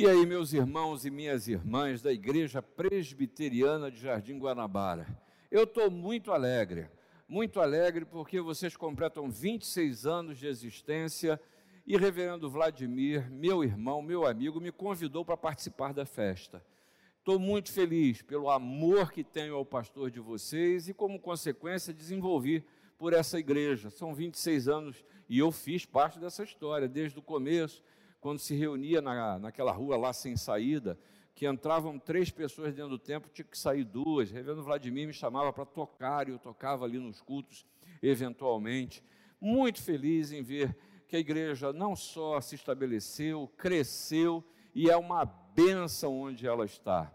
E aí, meus irmãos e minhas irmãs da Igreja Presbiteriana de Jardim Guanabara, eu estou muito alegre, muito alegre porque vocês completam 26 anos de existência e Reverendo Vladimir, meu irmão, meu amigo, me convidou para participar da festa. Estou muito feliz pelo amor que tenho ao pastor de vocês e, como consequência, desenvolvi por essa igreja. São 26 anos e eu fiz parte dessa história desde o começo quando se reunia na, naquela rua lá sem saída, que entravam três pessoas dentro do templo, tinha que sair duas. O reverendo Vladimir me chamava para tocar e eu tocava ali nos cultos, eventualmente. Muito feliz em ver que a igreja não só se estabeleceu, cresceu e é uma bênção onde ela está.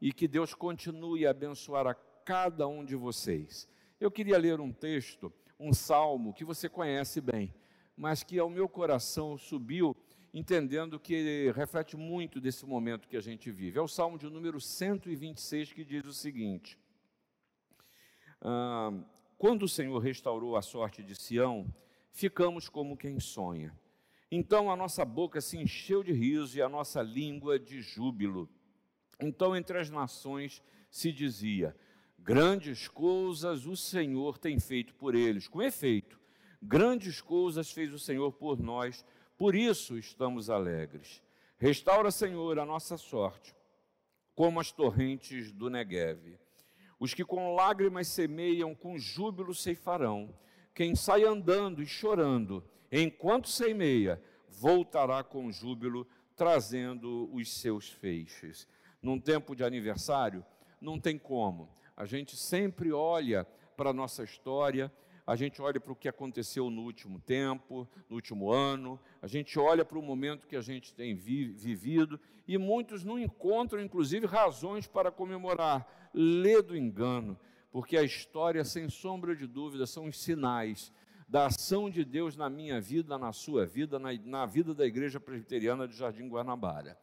E que Deus continue a abençoar a cada um de vocês. Eu queria ler um texto, um salmo que você conhece bem, mas que ao meu coração subiu entendendo que reflete muito desse momento que a gente vive. É o Salmo de número 126 que diz o seguinte: ah, Quando o Senhor restaurou a sorte de Sião, ficamos como quem sonha. Então a nossa boca se encheu de riso e a nossa língua de júbilo. Então entre as nações se dizia: Grandes coisas o Senhor tem feito por eles. Com efeito, grandes coisas fez o Senhor por nós por isso estamos alegres. Restaura, Senhor, a nossa sorte, como as torrentes do Negueve. Os que com lágrimas semeiam, com júbilo ceifarão. Quem sai andando e chorando, enquanto semeia, voltará com júbilo, trazendo os seus feixes. Num tempo de aniversário, não tem como. A gente sempre olha para a nossa história a gente olha para o que aconteceu no último tempo, no último ano, a gente olha para o momento que a gente tem vi vivido, e muitos não encontram, inclusive, razões para comemorar. Lê do engano, porque a história, sem sombra de dúvida, são os sinais da ação de Deus na minha vida, na sua vida, na, na vida da Igreja Presbiteriana de Jardim Guanabara.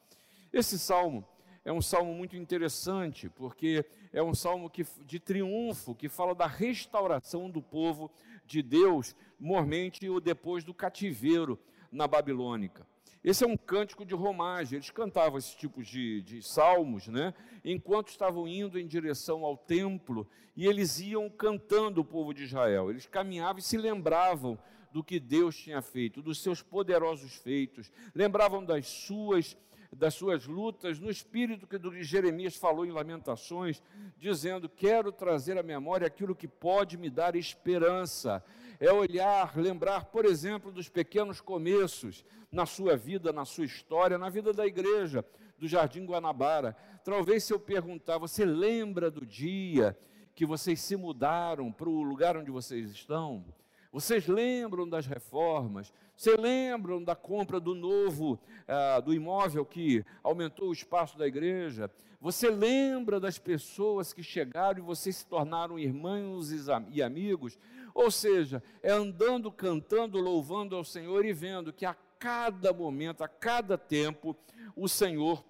Esse salmo é um salmo muito interessante, porque é um salmo que, de triunfo, que fala da restauração do povo de Deus, mormente ou depois do cativeiro na Babilônica. Esse é um cântico de romagem, eles cantavam esse tipo de, de salmos, né? enquanto estavam indo em direção ao templo, e eles iam cantando o povo de Israel, eles caminhavam e se lembravam do que Deus tinha feito, dos seus poderosos feitos, lembravam das suas das suas lutas, no espírito que Jeremias falou em Lamentações, dizendo: Quero trazer à memória aquilo que pode me dar esperança. É olhar, lembrar, por exemplo, dos pequenos começos na sua vida, na sua história, na vida da igreja do Jardim Guanabara. Talvez se eu perguntar, você lembra do dia que vocês se mudaram para o lugar onde vocês estão? Vocês lembram das reformas? Vocês lembram da compra do novo, ah, do imóvel que aumentou o espaço da igreja? Você lembra das pessoas que chegaram e vocês se tornaram irmãos e amigos? Ou seja, é andando, cantando, louvando ao Senhor e vendo que a cada momento, a cada tempo, o Senhor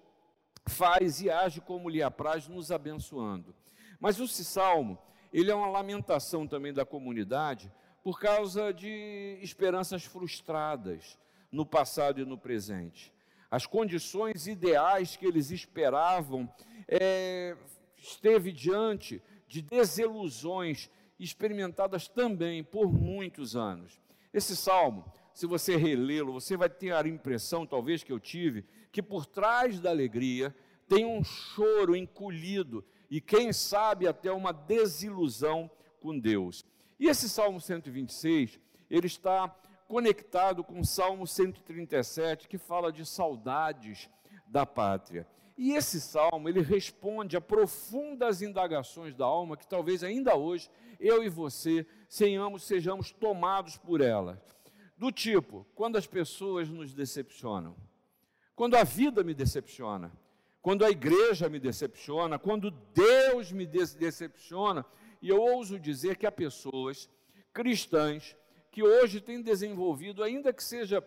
faz e age como lhe apraz, nos abençoando. Mas o salmo, ele é uma lamentação também da comunidade, por causa de esperanças frustradas no passado e no presente. As condições ideais que eles esperavam é, esteve diante de desilusões experimentadas também por muitos anos. Esse salmo, se você relê-lo, você vai ter a impressão, talvez que eu tive, que por trás da alegria tem um choro encolhido e, quem sabe, até uma desilusão com Deus. E esse Salmo 126, ele está conectado com o Salmo 137, que fala de saudades da pátria. E esse salmo, ele responde a profundas indagações da alma que talvez ainda hoje eu e você sejamos, sejamos tomados por elas. Do tipo, quando as pessoas nos decepcionam, quando a vida me decepciona, quando a igreja me decepciona, quando Deus me decepciona, e eu ouso dizer que há pessoas cristãs que hoje têm desenvolvido, ainda que seja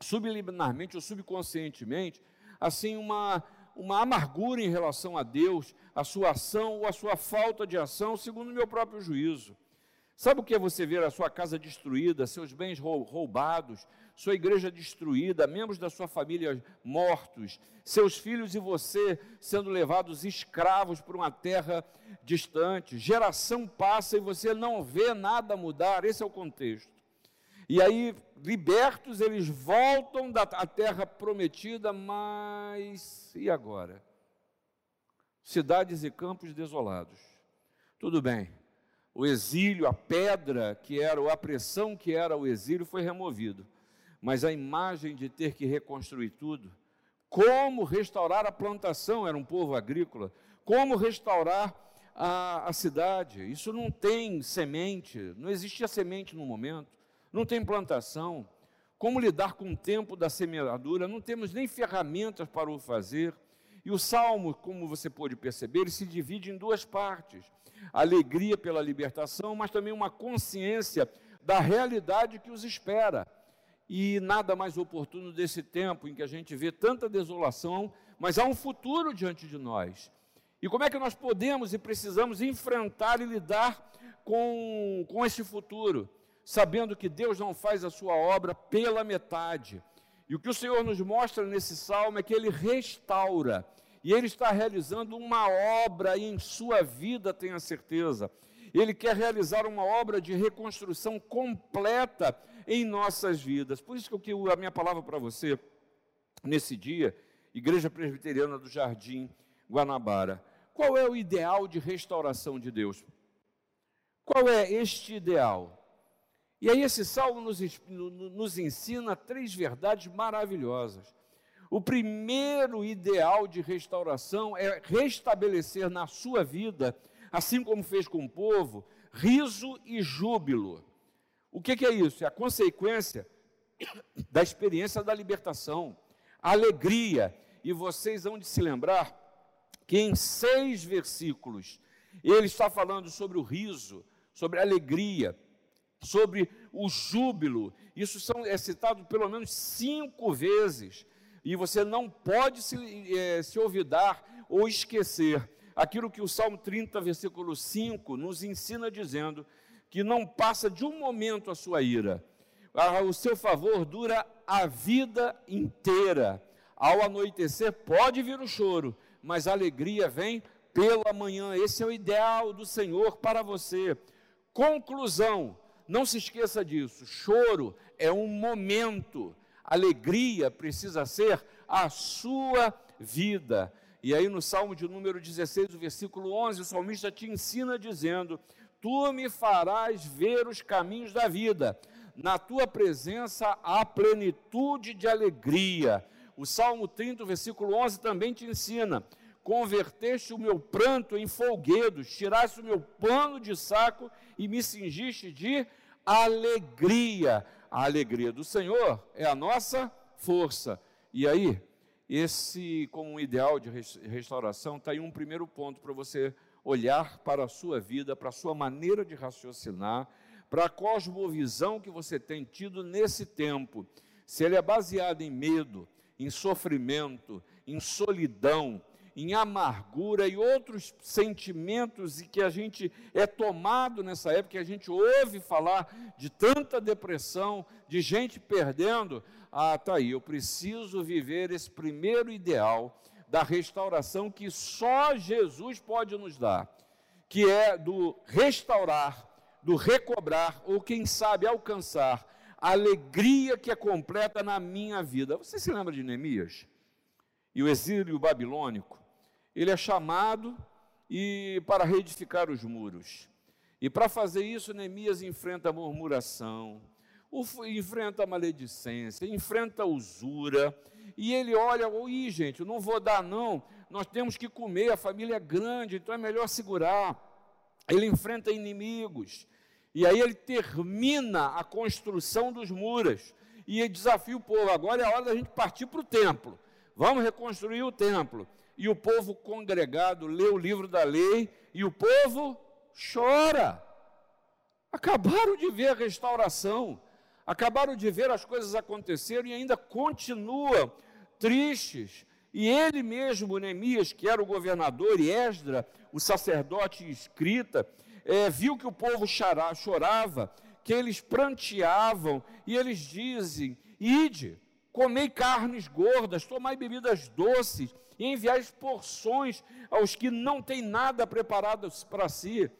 subliminarmente ou subconscientemente, assim uma uma amargura em relação a Deus, a sua ação ou a sua falta de ação, segundo o meu próprio juízo. Sabe o que é você ver a sua casa destruída, seus bens roubados, sua igreja destruída, membros da sua família mortos, seus filhos e você sendo levados escravos por uma terra distante? Geração passa e você não vê nada mudar, esse é o contexto. E aí, libertos, eles voltam da terra prometida, mas e agora? Cidades e campos desolados. Tudo bem o exílio, a pedra que era, a pressão que era o exílio foi removido. Mas a imagem de ter que reconstruir tudo, como restaurar a plantação, era um povo agrícola, como restaurar a, a cidade. Isso não tem semente, não existia semente no momento, não tem plantação. Como lidar com o tempo da semeadura, não temos nem ferramentas para o fazer. E o salmo, como você pode perceber, se divide em duas partes alegria pela libertação, mas também uma consciência da realidade que os espera. E nada mais oportuno desse tempo em que a gente vê tanta desolação, mas há um futuro diante de nós. E como é que nós podemos e precisamos enfrentar e lidar com, com esse futuro, sabendo que Deus não faz a sua obra pela metade? E o que o Senhor nos mostra nesse salmo é que Ele restaura, e Ele está realizando uma obra em sua vida, tenha certeza. Ele quer realizar uma obra de reconstrução completa em nossas vidas. Por isso que eu, a minha palavra para você, nesse dia, Igreja Presbiteriana do Jardim Guanabara. Qual é o ideal de restauração de Deus? Qual é este ideal? E aí, esse salmo nos, nos ensina três verdades maravilhosas. O primeiro ideal de restauração é restabelecer na sua vida, assim como fez com o povo, riso e júbilo. O que, que é isso? É a consequência da experiência da libertação, alegria. E vocês vão de se lembrar que em seis versículos ele está falando sobre o riso, sobre a alegria, sobre o júbilo. Isso são, é citado pelo menos cinco vezes e você não pode se, é, se olvidar ou esquecer aquilo que o Salmo 30, versículo 5, nos ensina dizendo que não passa de um momento a sua ira. O seu favor dura a vida inteira. Ao anoitecer pode vir o choro, mas a alegria vem pela manhã. Esse é o ideal do Senhor para você. Conclusão: não se esqueça disso. Choro é um momento alegria precisa ser a sua vida. E aí no Salmo de número 16, o versículo 11, o salmista te ensina dizendo: Tu me farás ver os caminhos da vida, na tua presença há plenitude de alegria. O Salmo 30, versículo 11 também te ensina: Converteste o meu pranto em folguedos, tiraste o meu pano de saco e me cingiste de alegria a alegria do Senhor é a nossa força. E aí, esse, como um ideal de restauração, está aí um primeiro ponto para você olhar para a sua vida, para a sua maneira de raciocinar, para a cosmovisão que você tem tido nesse tempo. Se ele é baseado em medo, em sofrimento, em solidão, em amargura e outros sentimentos e que a gente é tomado nessa época, que a gente ouve falar de tanta depressão, de gente perdendo. Ah, tá aí, eu preciso viver esse primeiro ideal da restauração que só Jesus pode nos dar, que é do restaurar, do recobrar ou quem sabe alcançar a alegria que é completa na minha vida. Você se lembra de Neemias? E o exílio babilônico? Ele é chamado e para reedificar os muros. E para fazer isso, Neemias enfrenta a murmuração, enfrenta a maledicência, enfrenta a usura, e ele olha, oi gente, não vou dar não, nós temos que comer, a família é grande, então é melhor segurar. Ele enfrenta inimigos, e aí ele termina a construção dos muros, e ele desafia o povo, agora é a hora da gente partir para o templo, vamos reconstruir o templo e o povo congregado lê o livro da lei e o povo chora. Acabaram de ver a restauração, acabaram de ver as coisas acontecerem e ainda continuam tristes. E ele mesmo, Neemias, que era o governador, e Esdra, o sacerdote escrita, é, viu que o povo chorava, que eles pranteavam, e eles dizem: Ide, comei carnes gordas, tomai bebidas doces, e enviai porções aos que não têm nada preparado para si,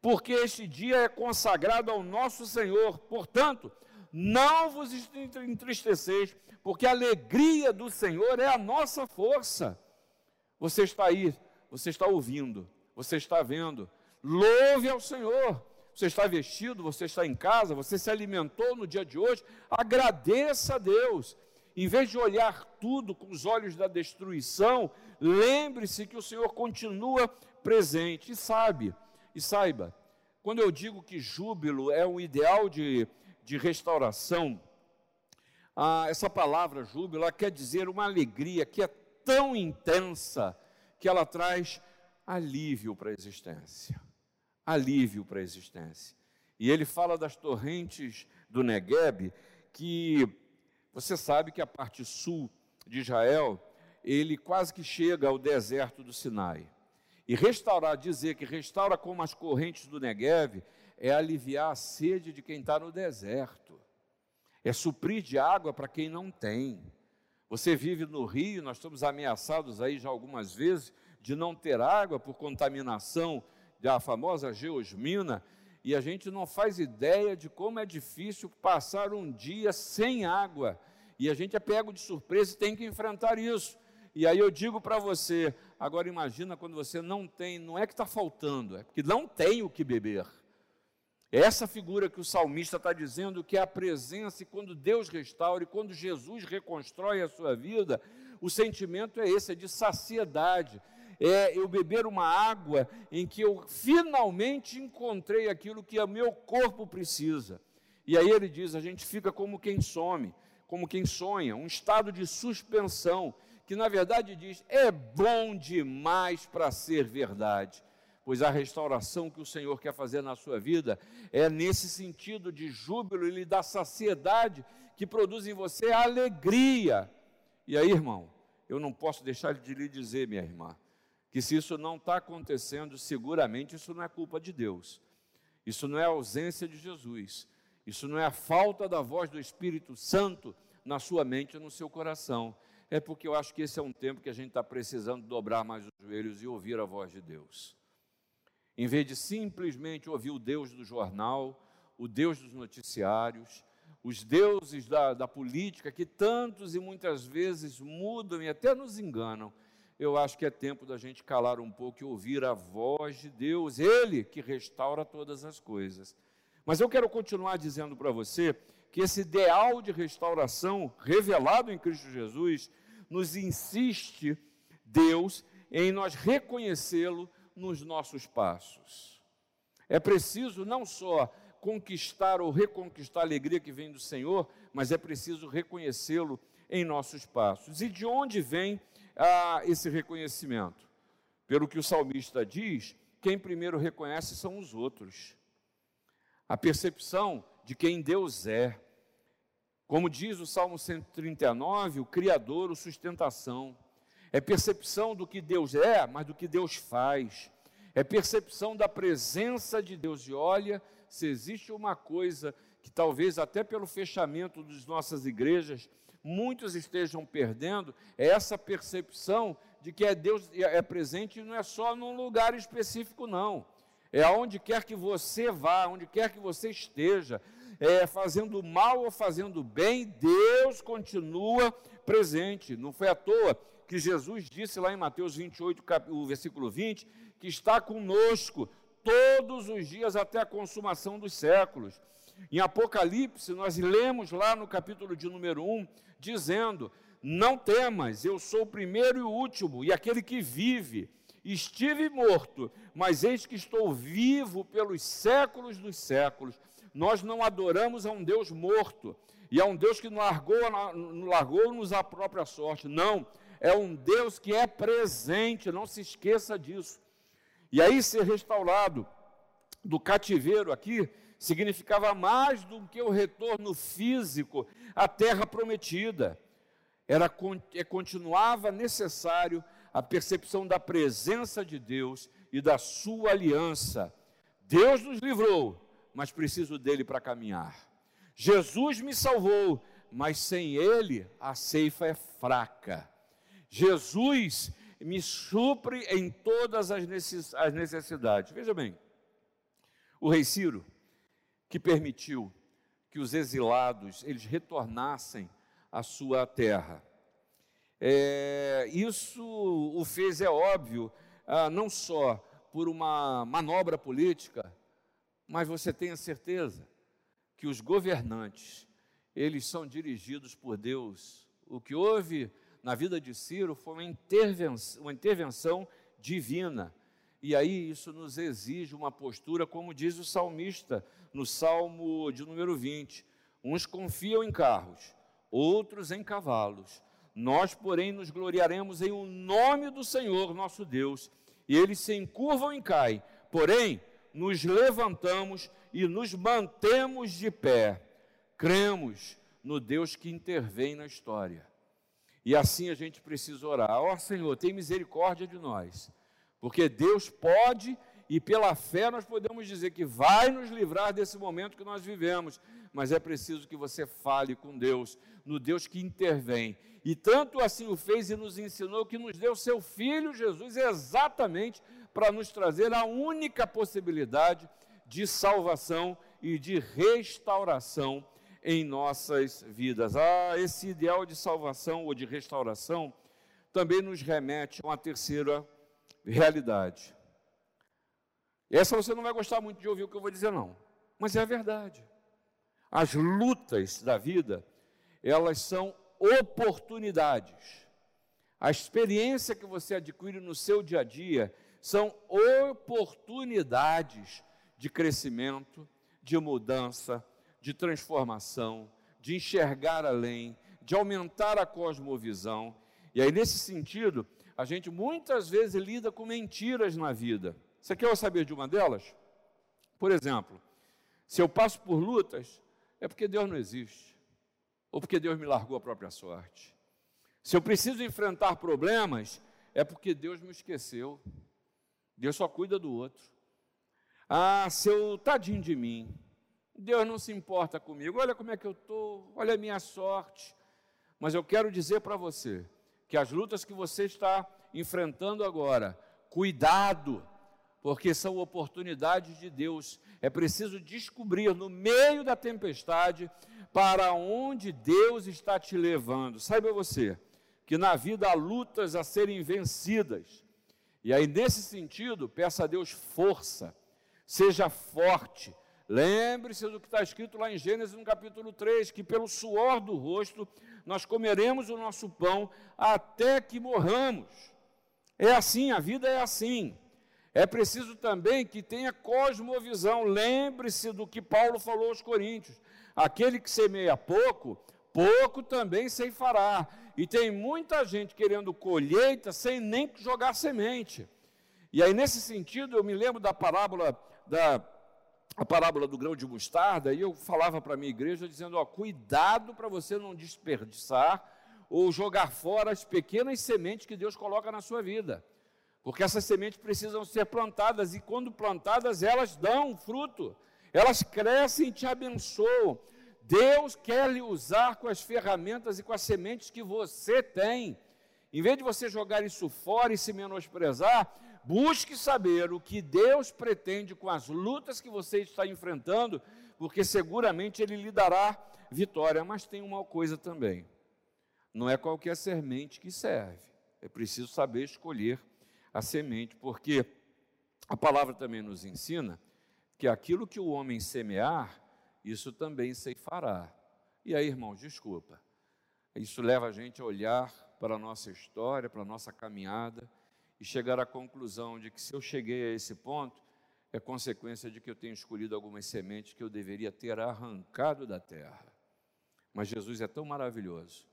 porque este dia é consagrado ao nosso Senhor. Portanto, não vos entristeceis, porque a alegria do Senhor é a nossa força. Você está aí, você está ouvindo, você está vendo. Louve ao Senhor. Você está vestido, você está em casa, você se alimentou no dia de hoje. Agradeça a Deus. Em vez de olhar tudo com os olhos da destruição, lembre-se que o Senhor continua presente e sabe, e saiba, quando eu digo que júbilo é um ideal de, de restauração, ah, essa palavra júbilo quer dizer uma alegria que é tão intensa que ela traz alívio para a existência. Alívio para a existência. E ele fala das torrentes do Negueb, que você sabe que a parte sul de Israel, ele quase que chega ao deserto do Sinai. E restaurar, dizer que restaura como as correntes do Negev, é aliviar a sede de quem está no deserto, é suprir de água para quem não tem. Você vive no Rio, nós estamos ameaçados aí já algumas vezes de não ter água por contaminação da famosa geosmina, e a gente não faz ideia de como é difícil passar um dia sem água. E a gente é pego de surpresa e tem que enfrentar isso. E aí eu digo para você, agora imagina quando você não tem, não é que está faltando, é porque não tem o que beber. É essa figura que o salmista está dizendo que é a presença, e quando Deus restaura, e quando Jesus reconstrói a sua vida, o sentimento é esse, é de saciedade, é eu beber uma água em que eu finalmente encontrei aquilo que o meu corpo precisa. E aí ele diz: a gente fica como quem some, como quem sonha, um estado de suspensão, que na verdade diz: é bom demais para ser verdade. Pois a restauração que o Senhor quer fazer na sua vida é nesse sentido de júbilo e lhe dá saciedade que produz em você alegria. E aí, irmão, eu não posso deixar de lhe dizer, minha irmã, que se isso não está acontecendo, seguramente isso não é culpa de Deus, isso não é ausência de Jesus, isso não é a falta da voz do Espírito Santo na sua mente ou no seu coração. É porque eu acho que esse é um tempo que a gente está precisando dobrar mais os joelhos e ouvir a voz de Deus. Em vez de simplesmente ouvir o Deus do jornal, o Deus dos noticiários, os deuses da, da política que tantos e muitas vezes mudam e até nos enganam eu acho que é tempo da gente calar um pouco e ouvir a voz de Deus, Ele que restaura todas as coisas. Mas eu quero continuar dizendo para você que esse ideal de restauração revelado em Cristo Jesus nos insiste, Deus, em nós reconhecê-lo nos nossos passos. É preciso não só conquistar ou reconquistar a alegria que vem do Senhor, mas é preciso reconhecê-lo em nossos passos. E de onde vem ah, esse reconhecimento? Pelo que o salmista diz, quem primeiro reconhece são os outros. A percepção de quem Deus é. Como diz o Salmo 139, o Criador, o sustentação. É percepção do que Deus é, mas do que Deus faz. É percepção da presença de Deus. E olha, se existe uma coisa que talvez até pelo fechamento das nossas igrejas muitos estejam perdendo é essa percepção de que é Deus é presente e não é só num lugar específico, não. É aonde quer que você vá, onde quer que você esteja, é, fazendo mal ou fazendo bem, Deus continua presente. Não foi à toa que Jesus disse lá em Mateus 28, o versículo 20, que está conosco todos os dias até a consumação dos séculos. Em Apocalipse, nós lemos lá no capítulo de número 1, dizendo: Não temas, eu sou o primeiro e o último, e aquele que vive. Estive morto, mas eis que estou vivo pelos séculos dos séculos. Nós não adoramos a um Deus morto, e a um Deus que largou, largou-nos a própria sorte. Não, é um Deus que é presente, não se esqueça disso. E aí, ser restaurado do cativeiro aqui significava mais do que o retorno físico à terra prometida. Era, é, continuava necessário a percepção da presença de Deus e da sua aliança. Deus nos livrou, mas preciso dele para caminhar. Jesus me salvou, mas sem ele a ceifa é fraca. Jesus me supre em todas as necessidades. Veja bem, o rei Ciro, que permitiu que os exilados eles retornassem à sua terra. É, isso o fez, é óbvio, ah, não só por uma manobra política, mas você tenha certeza que os governantes, eles são dirigidos por Deus. O que houve na vida de Ciro foi uma intervenção, uma intervenção divina. E aí isso nos exige uma postura, como diz o salmista no Salmo de número 20: uns confiam em carros, outros em cavalos. Nós, porém, nos gloriaremos em o nome do Senhor nosso Deus, e eles se encurvam e caem, porém, nos levantamos e nos mantemos de pé. Cremos no Deus que intervém na história. E assim a gente precisa orar. Ó oh, Senhor, tem misericórdia de nós porque Deus pode e pela fé nós podemos dizer que vai nos livrar desse momento que nós vivemos, mas é preciso que você fale com Deus, no Deus que intervém. E tanto assim o fez e nos ensinou que nos deu seu filho Jesus exatamente para nos trazer a única possibilidade de salvação e de restauração em nossas vidas. Ah, esse ideal de salvação ou de restauração também nos remete a uma terceira realidade. Essa você não vai gostar muito de ouvir o que eu vou dizer, não. Mas é a verdade. As lutas da vida, elas são oportunidades. A experiência que você adquire no seu dia a dia são oportunidades de crescimento, de mudança, de transformação, de enxergar além, de aumentar a cosmovisão. E aí, nesse sentido, a gente muitas vezes lida com mentiras na vida. Você quer saber de uma delas? Por exemplo, se eu passo por lutas, é porque Deus não existe, ou porque Deus me largou a própria sorte. Se eu preciso enfrentar problemas, é porque Deus me esqueceu. Deus só cuida do outro. Ah, seu tadinho de mim, Deus não se importa comigo. Olha como é que eu estou, olha a minha sorte. Mas eu quero dizer para você que as lutas que você está enfrentando agora, cuidado, porque são oportunidades de Deus. É preciso descobrir no meio da tempestade para onde Deus está te levando. Saiba você que na vida há lutas a serem vencidas. E aí, nesse sentido, peça a Deus força, seja forte, Lembre-se do que está escrito lá em Gênesis no capítulo 3, que pelo suor do rosto nós comeremos o nosso pão até que morramos. É assim, a vida é assim. É preciso também que tenha cosmovisão. Lembre-se do que Paulo falou aos Coríntios: aquele que semeia pouco, pouco também ceifará. E tem muita gente querendo colheita sem nem jogar semente. E aí, nesse sentido, eu me lembro da parábola da a parábola do grão de mostarda, e eu falava para a minha igreja dizendo: ó, cuidado para você não desperdiçar ou jogar fora as pequenas sementes que Deus coloca na sua vida. Porque essas sementes precisam ser plantadas, e quando plantadas, elas dão fruto, elas crescem e te abençoam. Deus quer lhe usar com as ferramentas e com as sementes que você tem. Em vez de você jogar isso fora e se menosprezar, Busque saber o que Deus pretende com as lutas que você está enfrentando, porque seguramente Ele lhe dará vitória. Mas tem uma coisa também: não é qualquer semente que serve, é preciso saber escolher a semente, porque a palavra também nos ensina que aquilo que o homem semear, isso também se fará. E aí, irmãos, desculpa, isso leva a gente a olhar para a nossa história, para a nossa caminhada e chegar à conclusão de que se eu cheguei a esse ponto, é consequência de que eu tenho escolhido algumas sementes que eu deveria ter arrancado da terra. Mas Jesus é tão maravilhoso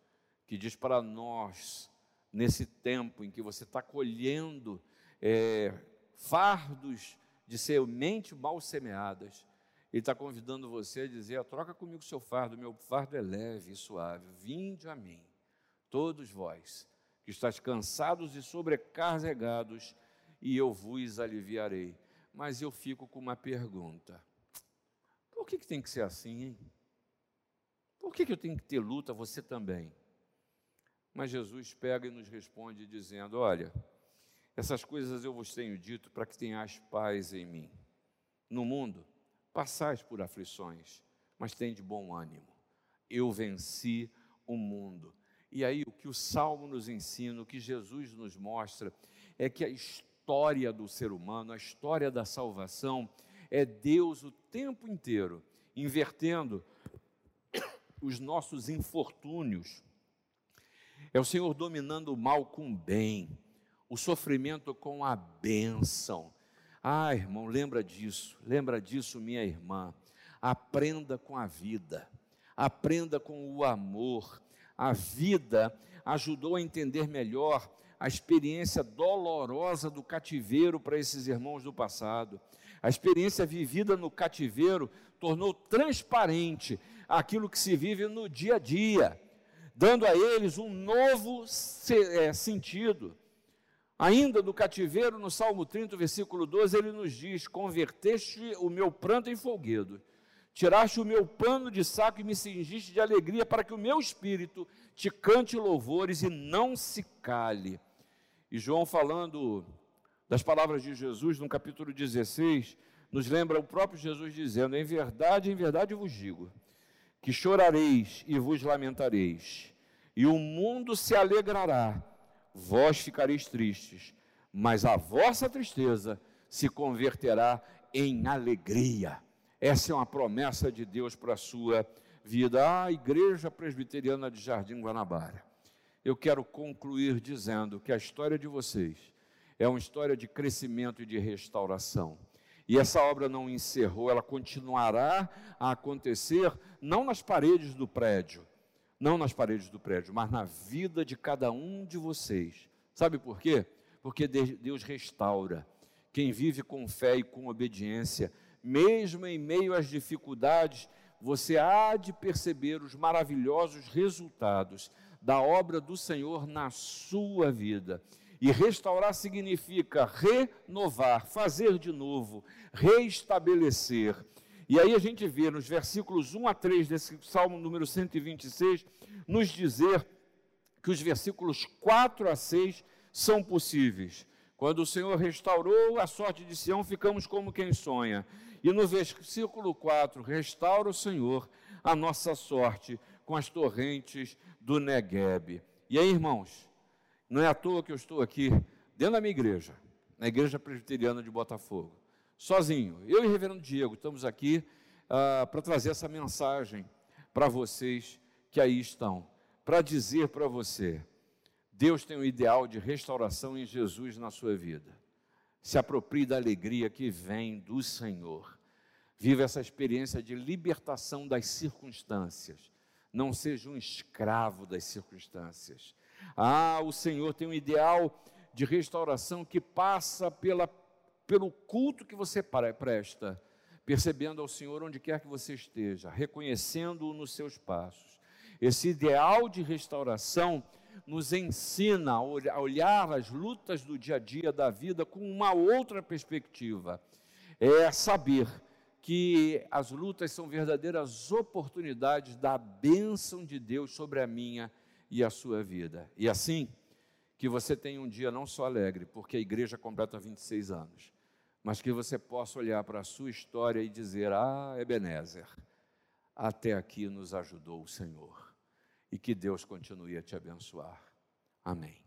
que diz para nós, nesse tempo em que você está colhendo é, fardos de sementes mal semeadas, Ele está convidando você a dizer: troca comigo seu fardo, meu fardo é leve e suave, vinde a mim, todos vós que estáis cansados e sobrecarregados, e eu vos aliviarei. mas eu fico com uma pergunta: por que, que tem que ser assim, hein? Por que, que eu tenho que ter luta, você também? Mas Jesus pega e nos responde dizendo: Olha, essas coisas eu vos tenho dito para que tenhais paz em mim. No mundo, passais por aflições, mas tem de bom ânimo. Eu venci o mundo. E aí, o que o Salmo nos ensina, o que Jesus nos mostra, é que a história do ser humano, a história da salvação, é Deus o tempo inteiro invertendo os nossos infortúnios. É o Senhor dominando o mal com o bem, o sofrimento com a bênção. Ah, irmão, lembra disso, lembra disso, minha irmã. Aprenda com a vida, aprenda com o amor. A vida ajudou a entender melhor a experiência dolorosa do cativeiro para esses irmãos do passado. A experiência vivida no cativeiro tornou transparente aquilo que se vive no dia a dia, dando a eles um novo é, sentido. Ainda do cativeiro, no Salmo 30, versículo 12, ele nos diz: Converteste o meu pranto em folguedo, tiraste o meu pano de saco e me cingiste de alegria, para que o meu espírito te cante louvores e não se cale. E João, falando das palavras de Jesus no capítulo 16, nos lembra o próprio Jesus dizendo: Em verdade, em verdade vos digo, que chorareis e vos lamentareis, e o mundo se alegrará, vós ficareis tristes, mas a vossa tristeza se converterá em alegria. Essa é uma promessa de Deus para a sua vida. A Igreja Presbiteriana de Jardim Guanabara. Eu quero concluir dizendo que a história de vocês é uma história de crescimento e de restauração. E essa obra não encerrou, ela continuará a acontecer, não nas paredes do prédio, não nas paredes do prédio, mas na vida de cada um de vocês. Sabe por quê? Porque Deus restaura. Quem vive com fé e com obediência, mesmo em meio às dificuldades, você há de perceber os maravilhosos resultados da obra do Senhor na sua vida. E restaurar significa renovar, fazer de novo, reestabelecer. E aí a gente vê nos versículos 1 a 3 desse Salmo número 126, nos dizer que os versículos 4 a 6 são possíveis. Quando o Senhor restaurou a sorte de Sião, ficamos como quem sonha. E no versículo 4, restaura o Senhor a nossa sorte com as torrentes do Negueb. E aí, irmãos, não é à toa que eu estou aqui, dentro da minha igreja, na Igreja Presbiteriana de Botafogo, sozinho. Eu e o Reverendo Diego estamos aqui ah, para trazer essa mensagem para vocês que aí estão, para dizer para você: Deus tem um ideal de restauração em Jesus na sua vida. Se aproprie da alegria que vem do Senhor. Viva essa experiência de libertação das circunstâncias. Não seja um escravo das circunstâncias. Ah, o Senhor tem um ideal de restauração que passa pela, pelo culto que você presta, percebendo ao Senhor onde quer que você esteja, reconhecendo-o nos seus passos. Esse ideal de restauração nos ensina a olhar as lutas do dia a dia da vida com uma outra perspectiva. É saber que as lutas são verdadeiras oportunidades da bênção de Deus sobre a minha e a sua vida. E assim, que você tenha um dia não só alegre, porque a igreja completa 26 anos, mas que você possa olhar para a sua história e dizer: Ah, Ebenezer, até aqui nos ajudou o Senhor. E que Deus continue a te abençoar. Amém.